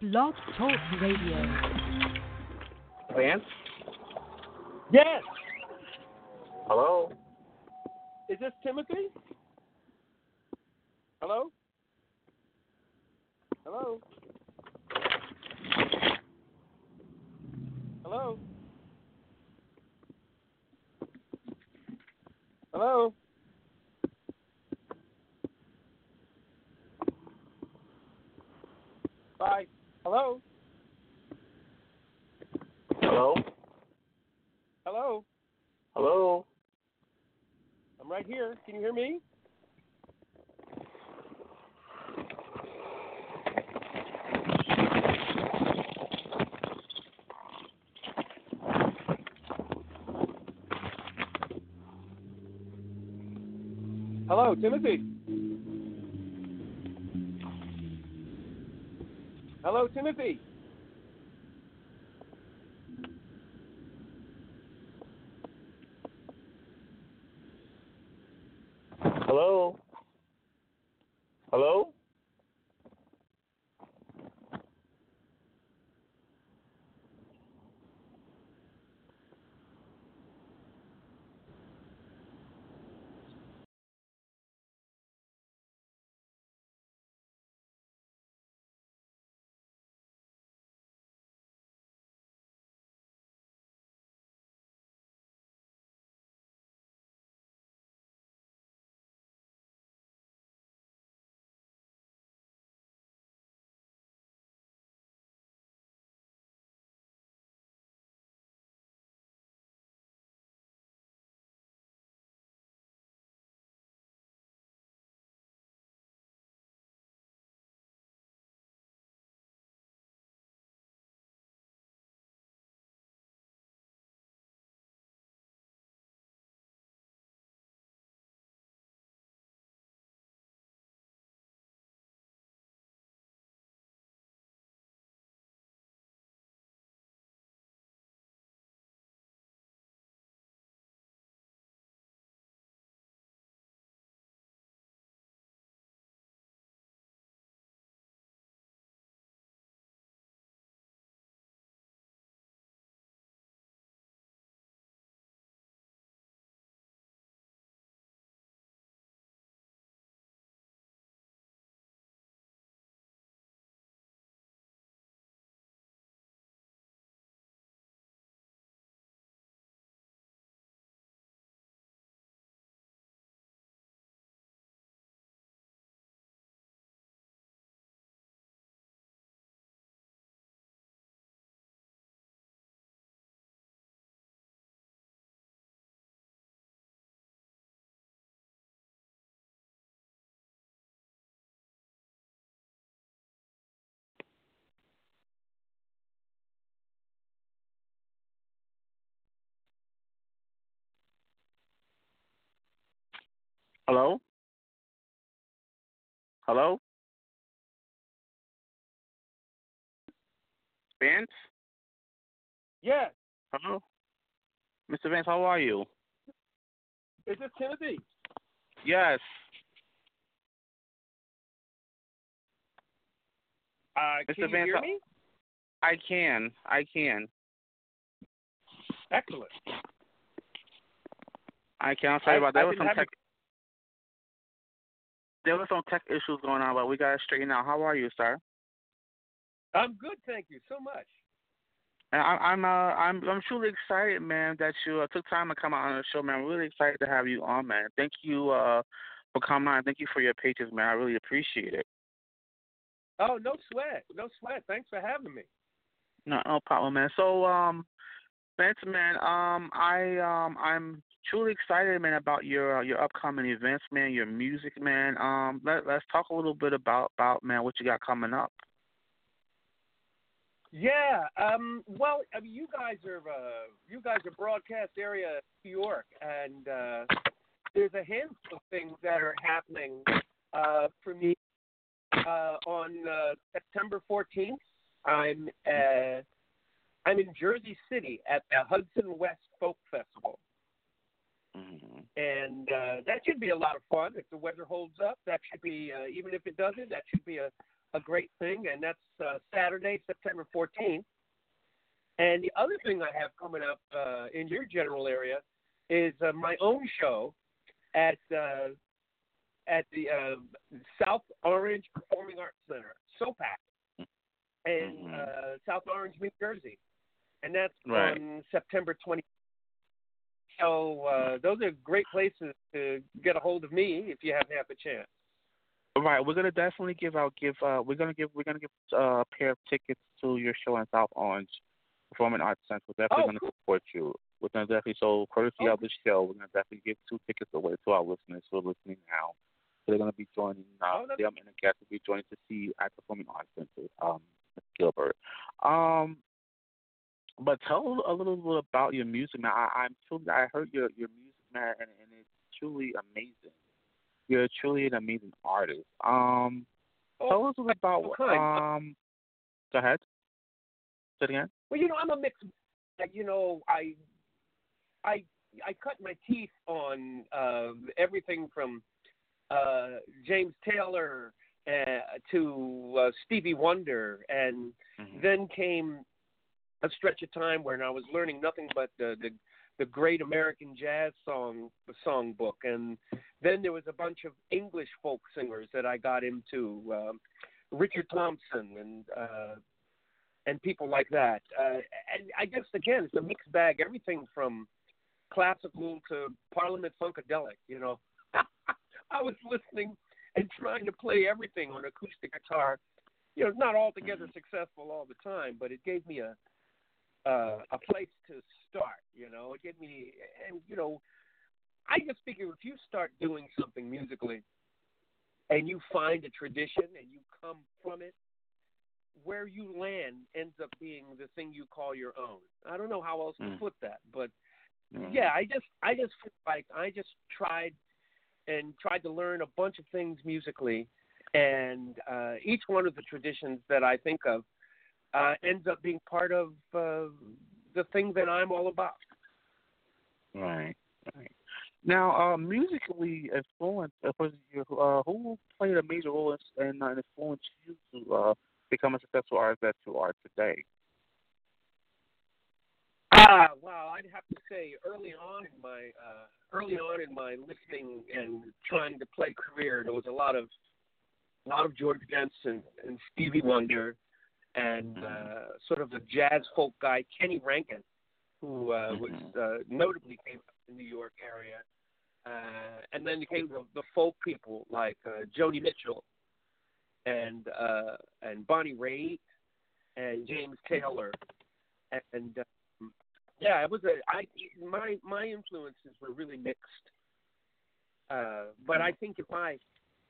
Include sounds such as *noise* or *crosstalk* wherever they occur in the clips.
Blog Talk Radio. Vance? Yes. Hello? Is this Timothy? Hello? Hello? Hello? Hello? Bye. Hello? Hello? Hello? Hello? I'm right here. Can you hear me? Hello, Timothy. Hello, Timothy. Hello? Hello? Vance? Yes. Hello? Mr. Vance, how are you? Is this Timothy? Yes. Uh, Mr. can you Vance, hear me? I can. I can. Excellent. I can. I'm sorry about that. There was some tech. There was some tech issues going on, but we got it straightened out. How are you, sir? I'm good, thank you so much. And I, I'm uh, I'm I'm truly excited, man, that you uh, took time to come out on the show, man. I'm really excited to have you on, man. Thank you uh, for coming on. Thank you for your patience, man. I really appreciate it. Oh, no sweat, no sweat. Thanks for having me. No, no problem, man. So, um, man, um, I um, I'm truly excited, man, about your uh, your upcoming events, man. Your music, man. Um, let let's talk a little bit about about man what you got coming up. Yeah. Um. Well, I mean, you guys are uh, you guys are broadcast area New York, and uh, there's a handful of things that are happening uh, for me uh, on uh, September 14th. I'm I'm in Jersey City at the Hudson West Folk Festival. And uh, that should be a lot of fun if the weather holds up. That should be uh, even if it doesn't, that should be a a great thing, and that's uh, Saturday, September 14th. And the other thing I have coming up uh, in your general area is uh, my own show at uh, at the uh, South Orange Performing Arts Center, SOPAC, in Mhm. uh, South Orange, New Jersey, and that's Right. on September 20. So uh, those are great places to get a hold of me if you have half a chance. Right, we're gonna definitely give out give uh we're gonna give we're gonna give uh, a pair of tickets to your show in South Orange Performing Arts Center. We're definitely Oh, gonna cool. support you. We're gonna definitely so courtesy Oh. of the show, we're gonna definitely give two tickets away to our listeners who are listening now. So they're gonna be joining uh Oh, them and the guests will be joining to see you at Performing Arts Center, um Gilbert. Um but tell a little bit about your music, man. I, I'm truly I heard your your music, man, and, and it's truly amazing. You're truly an amazing artist. Um, tell us a little about what um. Go ahead. Say it again. Well, you know, I'm a mix. like, You know, I, I, I cut my teeth on uh, everything from uh, James Taylor uh, to uh, Stevie Wonder, and Mhm. then came a stretch of time when I was learning nothing but the the, the great American jazz song songbook, and then there was a bunch of English folk singers that I got into, um, Richard Thompson and uh, and people like that. Uh, and I guess again, it's a mixed bag. Everything from classical to Parliament funkadelic. You know, *laughs* I was listening and trying to play everything on acoustic guitar. You know, not altogether successful all the time, but it gave me a uh, a place to start. You know, it gave me, and you know, I just figure if you start doing something musically, and you find a tradition and you come from it, where you land ends up being the thing you call your own. I don't know how else to Mm. put that, but Mhm. yeah, I just I just feel like I just tried and tried to learn a bunch of things musically, and uh, each one of the traditions that I think of uh, ends up being part of uh, the thing that I'm all about. Right. Right. Now, uh, musically influenced, uh, uh, who played a major role in, in uh, influenced you to uh, become a successful artist that you are today? Ah, wow! I'd have to say, early on in my uh, early on in my listening and trying to play career, there was a lot of a lot of George Benson and Stevie Wonder, and uh, sort of a jazz folk guy, Kenny Rankin, who uh, was uh, notably came up in the New York area, uh, and then came the, the folk people like uh, Joni Mitchell, and uh, and Bonnie Raitt, and James Taylor, and uh, yeah, it was a I my my influences were really mixed. Uh, but I think if I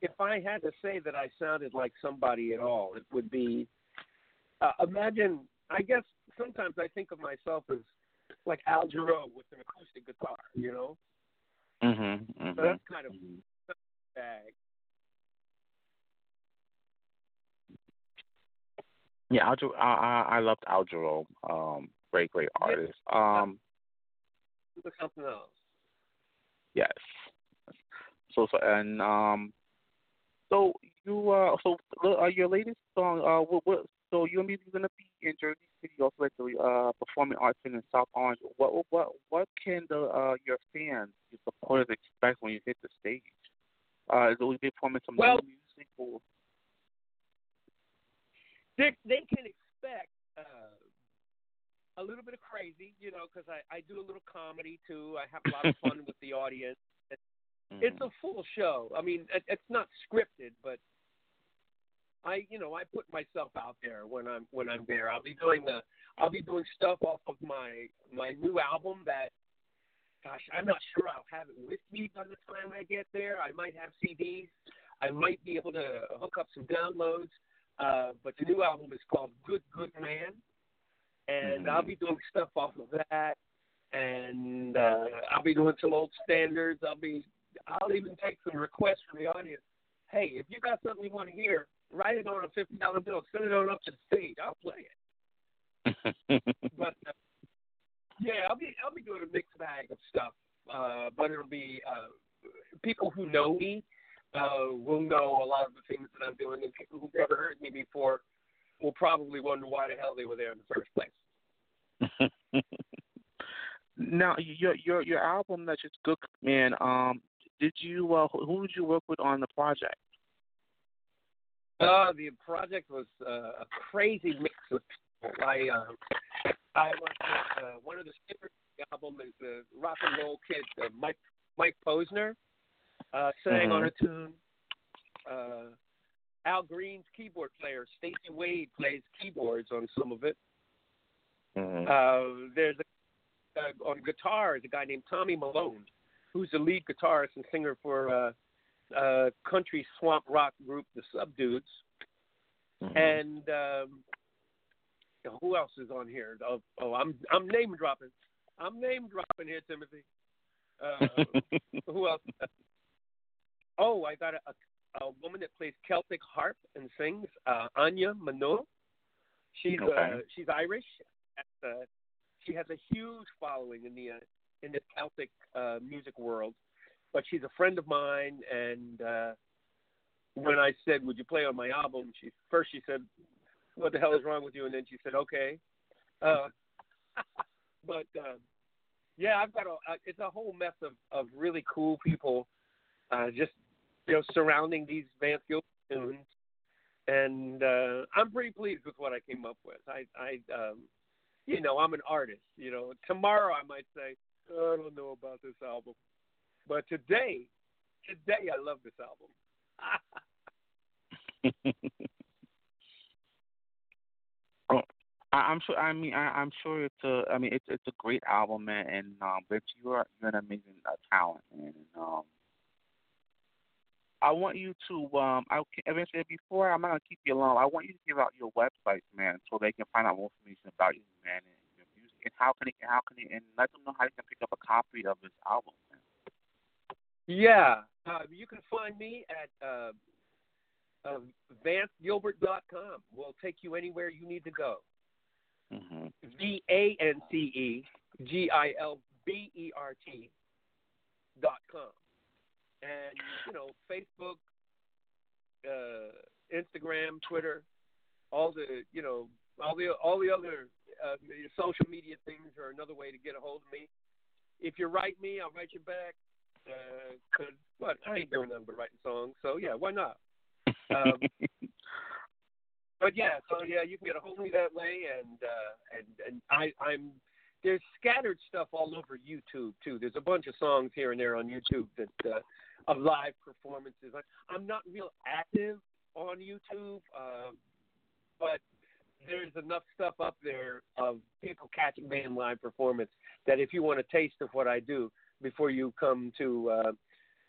if I had to say that I sounded like somebody at all, it would be uh, imagine. I guess sometimes I think of myself as like Al Jarreau with an acoustic guitar, you know. Mm-hmm. So that's kind of Mhm. bag. Yeah, Al, I, I I loved Al Jarreau. Um, great, great artist. Um, something else. yes. So, so and um, so you uh, so uh, your latest song uh, what, what so you're be gonna be in Jersey City also at the uh performing arts Center in South Orange. What what what can the uh your fans, your supporters expect when you hit the stage? Uh, is it will be performing some Well- new music or? they they can expect uh, a little bit of crazy, you know, because I I do a little comedy too. I have a lot of fun *laughs* with the audience. It's a full show. I mean, it, it's not scripted, but I you know I put myself out there when I'm when I'm there. I'll be doing the I'll be doing stuff off of my my new album that. Gosh, I'm not sure I'll have it with me by the time I get there. I might have CDs. I might be able to hook up some downloads. Uh, but the new album is called Good Good Man, and. I'll be doing stuff off of that, and uh, I'll be doing some old standards. I'll be, I'll even take some requests from the audience. Hey, if you got something you want to hear, write it on a fifty dollar bill, send it on up to the stage. I'll play it. *laughs* But uh, yeah, I'll be, I'll be doing a mixed bag of stuff. Uh, but it'll be uh, people who know me uh, will know a lot of the things that I'm doing, and people who've never heard me before will probably wonder why the hell they were there in the first place. *laughs* now, your your your album that's just good, man. Um, did you uh, who did you work with on the project? Uh, the project was uh, a crazy mix of people. I uh, I was uh, one of the skippers of the album is the rock and roll kid uh, Mike Mike Posner uh, sang Mhm. on a tune. Uh, Al Green's keyboard player Stacey Wade plays keyboards on some of it. Mm-hmm. Uh, there's a, uh, on guitar is a guy named Tommy Malone, who's the lead guitarist and singer for uh, uh, country swamp rock group The Subdudes. Mm-hmm. And um, who else is on here? Oh, oh, I'm I'm name dropping. I'm name dropping here, Timothy. Uh, *laughs* who else? Oh, I got a, a, a woman that plays Celtic harp and sings, uh, Áine Minogue. She's uh, she's Irish. Uh, she has a huge following in the uh, in the Celtic uh, music world. But she's a friend of mine, and uh, when I said, "Would you play on my album?" She first she said, "What the hell is wrong with you?" And then she said, "Okay." Uh, *laughs* but uh, yeah, I've got a it's a whole mess of of really cool people, uh, just you know surrounding these Vance Gilbert tunes, and uh, I'm pretty pleased with what I came up with. I I um, you know I'm an artist. You know tomorrow I might say "Oh, I don't know about this album, but today today I love this album. *laughs* oh, I, I'm sure. I mean, I, I'm sure it's a. I mean, it's it's a great album, man. And um, but you're you're an amazing uh, talent, man. And um, I want you to um. I eventually before I'm not gonna keep you long. I want you to give out your websites, man, so they can find out more information about you, man, and your music, and how can they how can they and let them know how they can pick up a copy of this album. Yeah, uh, you can find me at uh, uh, VanceGilbert.com. We'll take you anywhere you need to go. Mm-hmm. V A N C E G I L B E R T dot com. And you know, Facebook, uh, Instagram, Twitter, all the you know, all the all the other uh, social media things are another way to get a hold of me. If you write me, I'll write you back. Uh 'cause what I ain't doing nothing but writing songs, so yeah, why not? Um, *laughs* but yeah, so yeah, you can get a hold of me that way, and uh, and and I I'm there's scattered stuff all over YouTube too. There's a bunch of songs here and there on YouTube that uh, of live performances. I, I'm not real active on YouTube, uh, but there's enough stuff up there of people catching me in live performance that if you want a taste of what I do before you come to uh,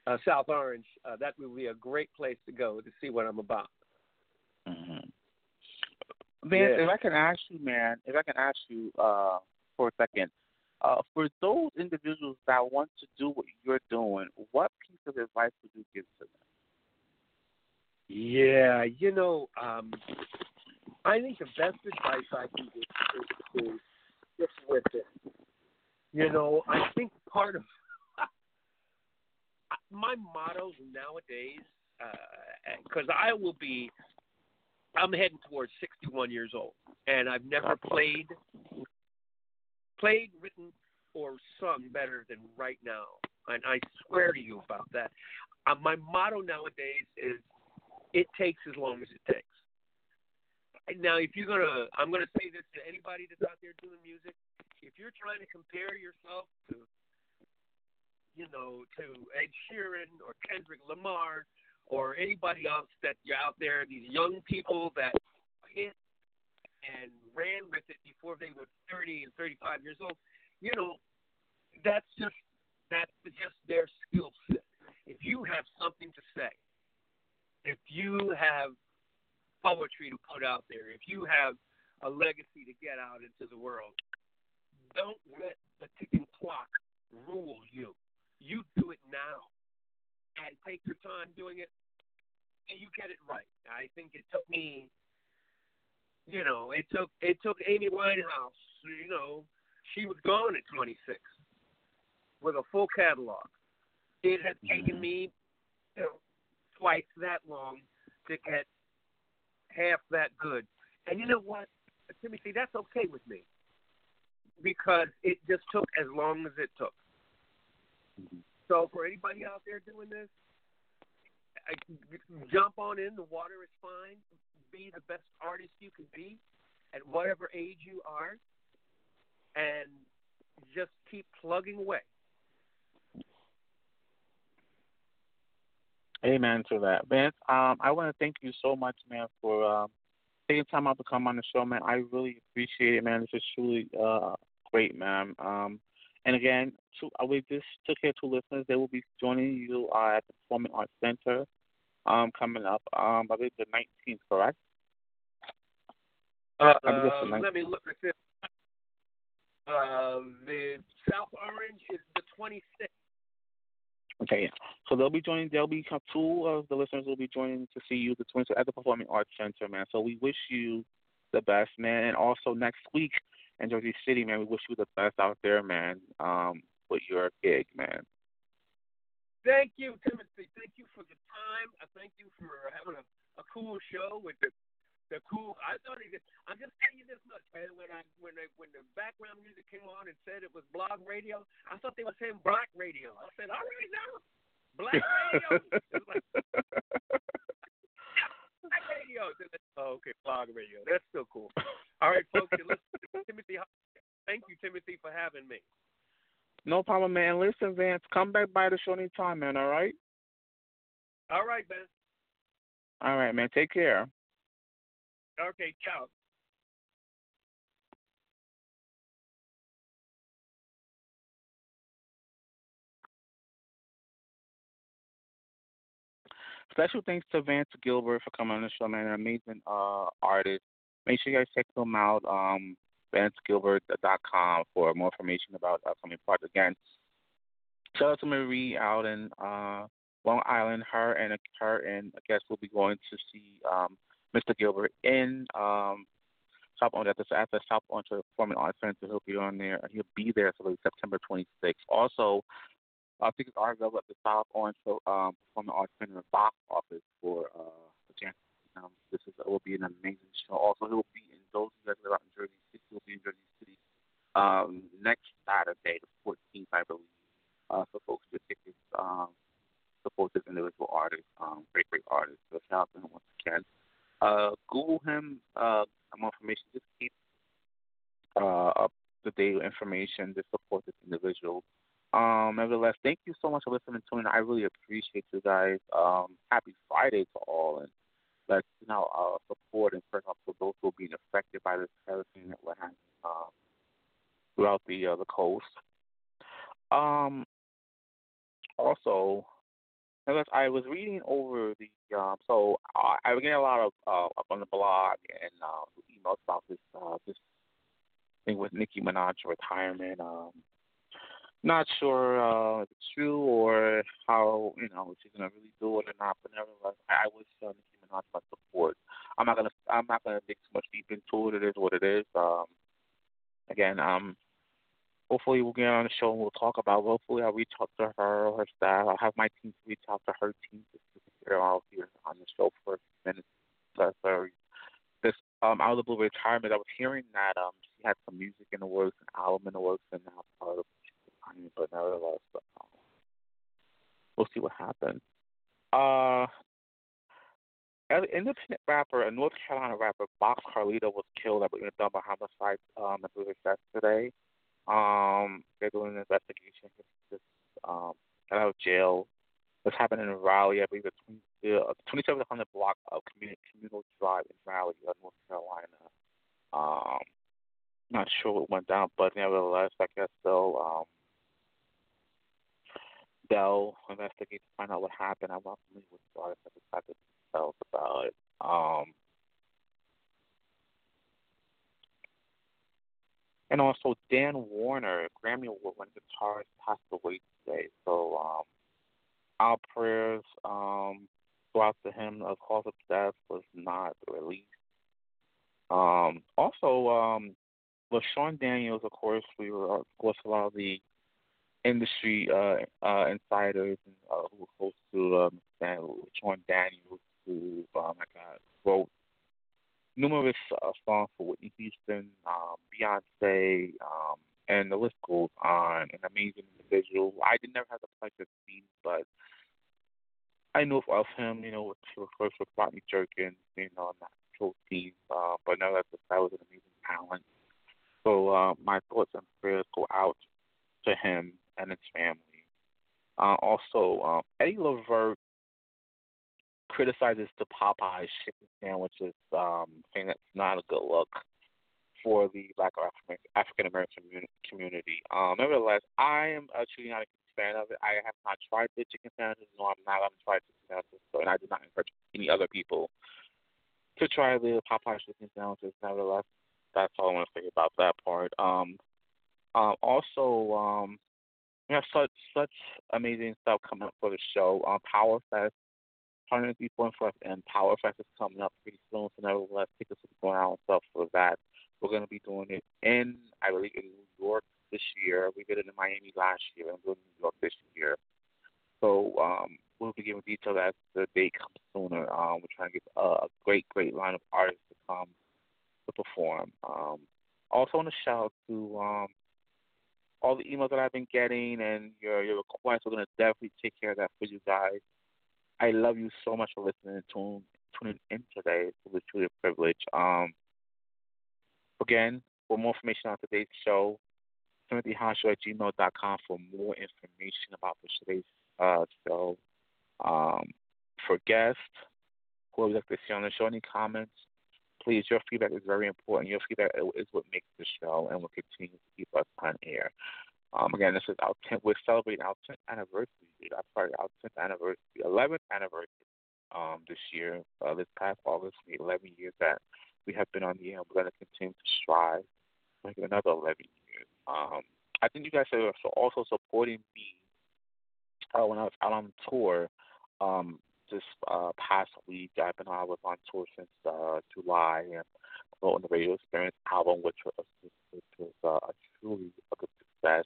uh, South Orange, uh, that would be a great place to go to see what I'm about. Mm-hmm. Vance, Yeah. if I can ask you, man, if I can ask you uh, for a second, uh, for those individuals that want to do what you're doing, what piece of advice would you give to them? Yeah, you know, um, I think the best advice I can give is to just it. You know, I think part of my motto nowadays, because I will be, I'm heading towards 61 years old, and I've never played, played, written, or sung better than right now. And I swear to you about that. Uh, my motto nowadays is it takes as long as it takes. Now, if you're gonna, I'm gonna say this to anybody that's out there doing music. If you're trying to compare yourself to, you know, to Ed Sheeran or Kendrick Lamar or anybody else that you're out there, these young people that hit and ran with it before they were 30 and 35 years old, you know, that's just that's just their skill set. If you have something to say, if you have poetry to put out there, if you have a legacy to get out into the world, don't let the ticking clock rule you. You do it now and take your time doing it and you get it right. I think it took me you know, it took it took Amy Winehouse, you know, she was gone at twenty six with a full catalog. It has taken mm-hmm. me, you know, twice that long to get half that good. And you know what, Timothy, that's okay with me because it just took as long as it took. So for anybody out there doing this, I, jump on in. The water is fine. Be the best artist you can be at whatever age you are, and just keep plugging away. Amen to that, Vince. Um, I want to thank you so much, man, for um, taking time out to come on the show, man. I really appreciate it, man. This is truly uh, great, man. Um, and again, two, uh, we just took care of two listeners. They will be joining you uh, at the Performing Arts Center um, coming up. Um, I believe the 19th, correct? Uh, uh, let me look at this. Uh, the South Orange is the 26th. Okay, so they'll be joining. They'll be two of the listeners will be joining to see you the 20th at the Performing Arts Center, man. So we wish you the best, man. And also next week in Jersey City, man, we wish you the best out there, man. Um, with your gig, man. Thank you, Timothy. Thank you for the time. I thank you for having a, a cool show with the the cool. I thought it. I'm just telling you this much, man. When I when I, when the background music came on and said it was blog radio, I thought they were saying black radio. I said, all right now, black radio. like, *laughs* radio. Oh, okay, blog radio. That's still cool. All right, folks. Listen, Timothy. Thank you, Timothy, for having me. No problem, man. Listen, Vance, come back by the show anytime, man. All right. All right, man. All right, man. Take care. Okay, ciao. Special thanks to Vance Gilbert for coming on the show, man. An amazing uh, artist. Make sure you guys check him out. Um, VanceGilbert.com for more information about upcoming projects. Again, shout out to Marie out in uh, Long Island. Her and her and I guess we'll be going to see um, Mr. Gilbert in um, South Orange at the at the South Orange Performing Arts Center. He'll be on there. And he'll be there until September 26th. Also, I think it's are available at the South Orange um, Performing Arts Center box office for uh, the chance. Um, this is it will be an amazing show. Also, he'll be in those you guys live out in Jersey City. He'll be in Jersey City um, next Saturday, the 14th, I believe. Uh, so folks, get tickets. Um, support this individual artist, um, great, great artist. So shout out to him once again. Uh, Google him. Uh, more information. Just keep uh, up to date information to support this individual. Um, nevertheless, thank you so much for listening to me. I really appreciate you guys. Um, happy Friday to all, and let's you know uh, support and pray up for those who are being affected by this hurricane that we're having um, throughout the uh, the coast. Um, also, I was reading over the um, so uh, I was getting a lot of uh, up on the blog and uh, emails about this uh, this thing with Nicki Minaj retirement. Um, not sure uh, if it's true or how you know she's gonna really do it or not. But nevertheless, I, I wish uh, Nicki Minaj my support. I'm not gonna I'm not gonna dig too much deep into it. It is what it is. Um, again, um, hopefully we'll get on the show and we'll talk about. Hopefully I'll reach out to her or her staff. I'll have my team reach out to her team to get her out here on the show for a few minutes. So this um out of the blue retirement, I was hearing that um she had some music in the works, an album in the works, and now part of retirement. But nevertheless, um, we'll see what happens. Uh. An independent rapper, a North Carolina rapper, Box Carlito, was killed, in a double homicide um, I believe yesterday. Um, they're doing an investigation. Just um, out of jail. This happened in Raleigh, I believe, the uh, 2700 block of Communal, Communal Drive in Raleigh, uh, North Carolina. Um, not sure what went down, but nevertheless, I guess they'll um, they'll investigate to find out what happened. I'm not familiar with the artist. I just details about it. Um, And also Dan Warner, Grammy Award winning guitarist, passed away today. So um, our prayers um, go out to him. The cause of death was not released. Um, also, um, LaShawn Daniels, of course, we were, of course, a lot of the industry uh, uh, insiders and, uh, who are close to um, Sean Daniels, who my God wrote numerous uh, songs for Whitney Houston, um, Beyonce, um, and the list goes on. An amazing individual. I did never have the pleasure to meet, but I know of him. You know, with first with Rodney Jerkins, you know, not team, uh, but nevertheless, that was an amazing talent. So uh, my thoughts and prayers go out to him and his family. Uh, also, um, Eddie Levert criticizes the Popeyes chicken sandwiches, um, saying that's not a good look for the Black or African American community. Um, nevertheless, I am actually not a fan of it. I have not tried the chicken sandwiches. No, I'm not to try chicken sandwiches, so, and I do not encourage any other people to try the Popeyes chicken sandwiches. Nevertheless, that's all I want to say about that part. Um, uh, also, um, we have such such amazing stuff coming up for the show. Um, Power Fest 103.4 and Power Fest is coming up pretty soon, so nevertheless, tickets be going out and stuff for that. We're going to be doing it in, I believe, in New York this year. We did it in Miami last year, and we're in New York this year. So um, we'll be giving details as the date comes sooner. Um, we're trying to get a, a great, great line of artists to come to perform. Um, also, want to shout out to um, all the emails that I've been getting and your your requests. We're to definitely take care of that for you guys. I love you so much for listening and tuning, tuning in today. It was truly a privilege. Um, again, for more information on today's show, timothyhonshaw at gmail.com for more information about today's uh, show. Um, for guests who would like to see on the show, any comments, please, your feedback is very important. Your feedback is what makes the show and will continue to keep us on air. Um, again, this is our 10th, we're celebrating our 10th anniversary. I'm sorry, our 10th anniversary, 11th anniversary um, this year. Uh, this past August, the 11 years that we have been on the air. We're going to continue to strive make another 11 years. Um, I think you guys are also supporting me uh, when I was out on tour um, this uh, past week. I've been was on tour since uh, July and on the Radio Experience album, which was, which was uh, a truly a good success.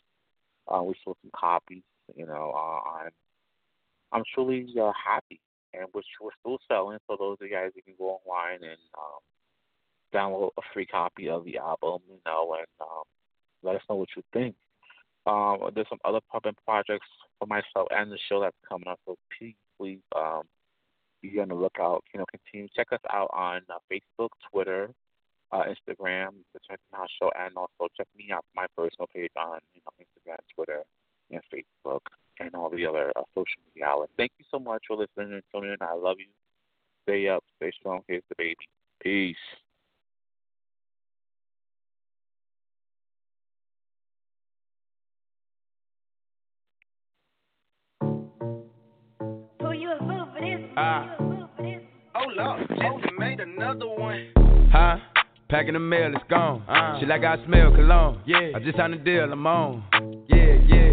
Uh, we sold some copies. You know, uh, I'm I'm truly uh, happy, and we're, we're still selling. So those of you guys, you can go online and um, download a free copy of the album. You know, and um, let us know what you think. Um, there's some other pumping projects for myself and the show that's coming up. So please, please um, be on the lookout. You know, continue check us out on uh, Facebook, Twitter, uh, Instagram, the Check Show, and also check me out my personal page on you know Instagram, Twitter, and Facebook, and all the other uh, social media outlets. Thank you so much for listening and tuning in. I love you. Stay up, stay strong. Here's the baby. Peace. Ah. Oh Lord, just made another one. Huh? Packing the mail, it's gone. Uh, Shit like I smell cologne. Yeah. I just signed a deal, I'm on. Yeah, yeah.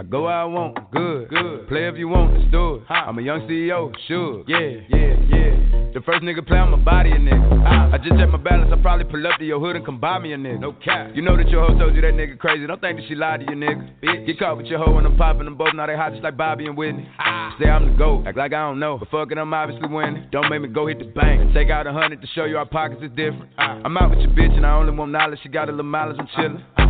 I go where I want, good. Good. Play if you want, let's do it. I'm a young CEO, sure. Yeah, yeah, yeah. The first nigga play on my body a nigga. I, I just check my balance, I probably pull up to your hood and come buy me a nigga. No cap. You know that your hoe told you that nigga crazy. Don't think that she lied to you, nigga. Bitch. Get caught with your hoe and I'm popping them both. Now they hot just like Bobby and Whitney. Ah. Say I'm the GOAT, act like I don't know. But fuck it, I'm obviously winning. Don't make me go hit the bank take out a hundred to show you our pockets is different. Ah. I'm out with your bitch and I only want knowledge. She got a little mileage, I'm chillin'.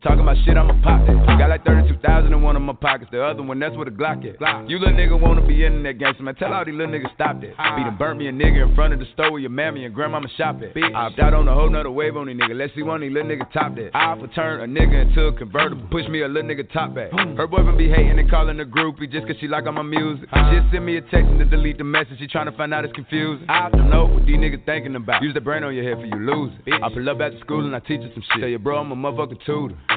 Talking about shit, I'ma pop that. Got like 32,000 in one of my pockets. The other one, that's where the Glock at. You little nigga wanna be in that gangster, man. Tell all these little niggas stop that. Be done burnt me a nigga in front of the store where your mammy and grandmama shop at. I opt out on a whole nother wave on these nigga. Let's see one of these little niggas top that. I for turn a nigga into a convertible. Push me a little nigga top back. Her boyfriend be hating and calling the groupie just cause she like all my music. She just send me a text and to delete the message. She tryna find out it's confusing. I don't know what these niggas thinking about. Use the brain on your head for you lose it. I pull up after school and I teach her some shit. Tell your bro I'm a motherfucking tutor.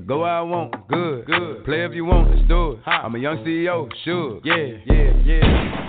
I go where I want, good, good. Play if you want, let's do it. I'm a young CEO, sure. Yeah, yeah, yeah.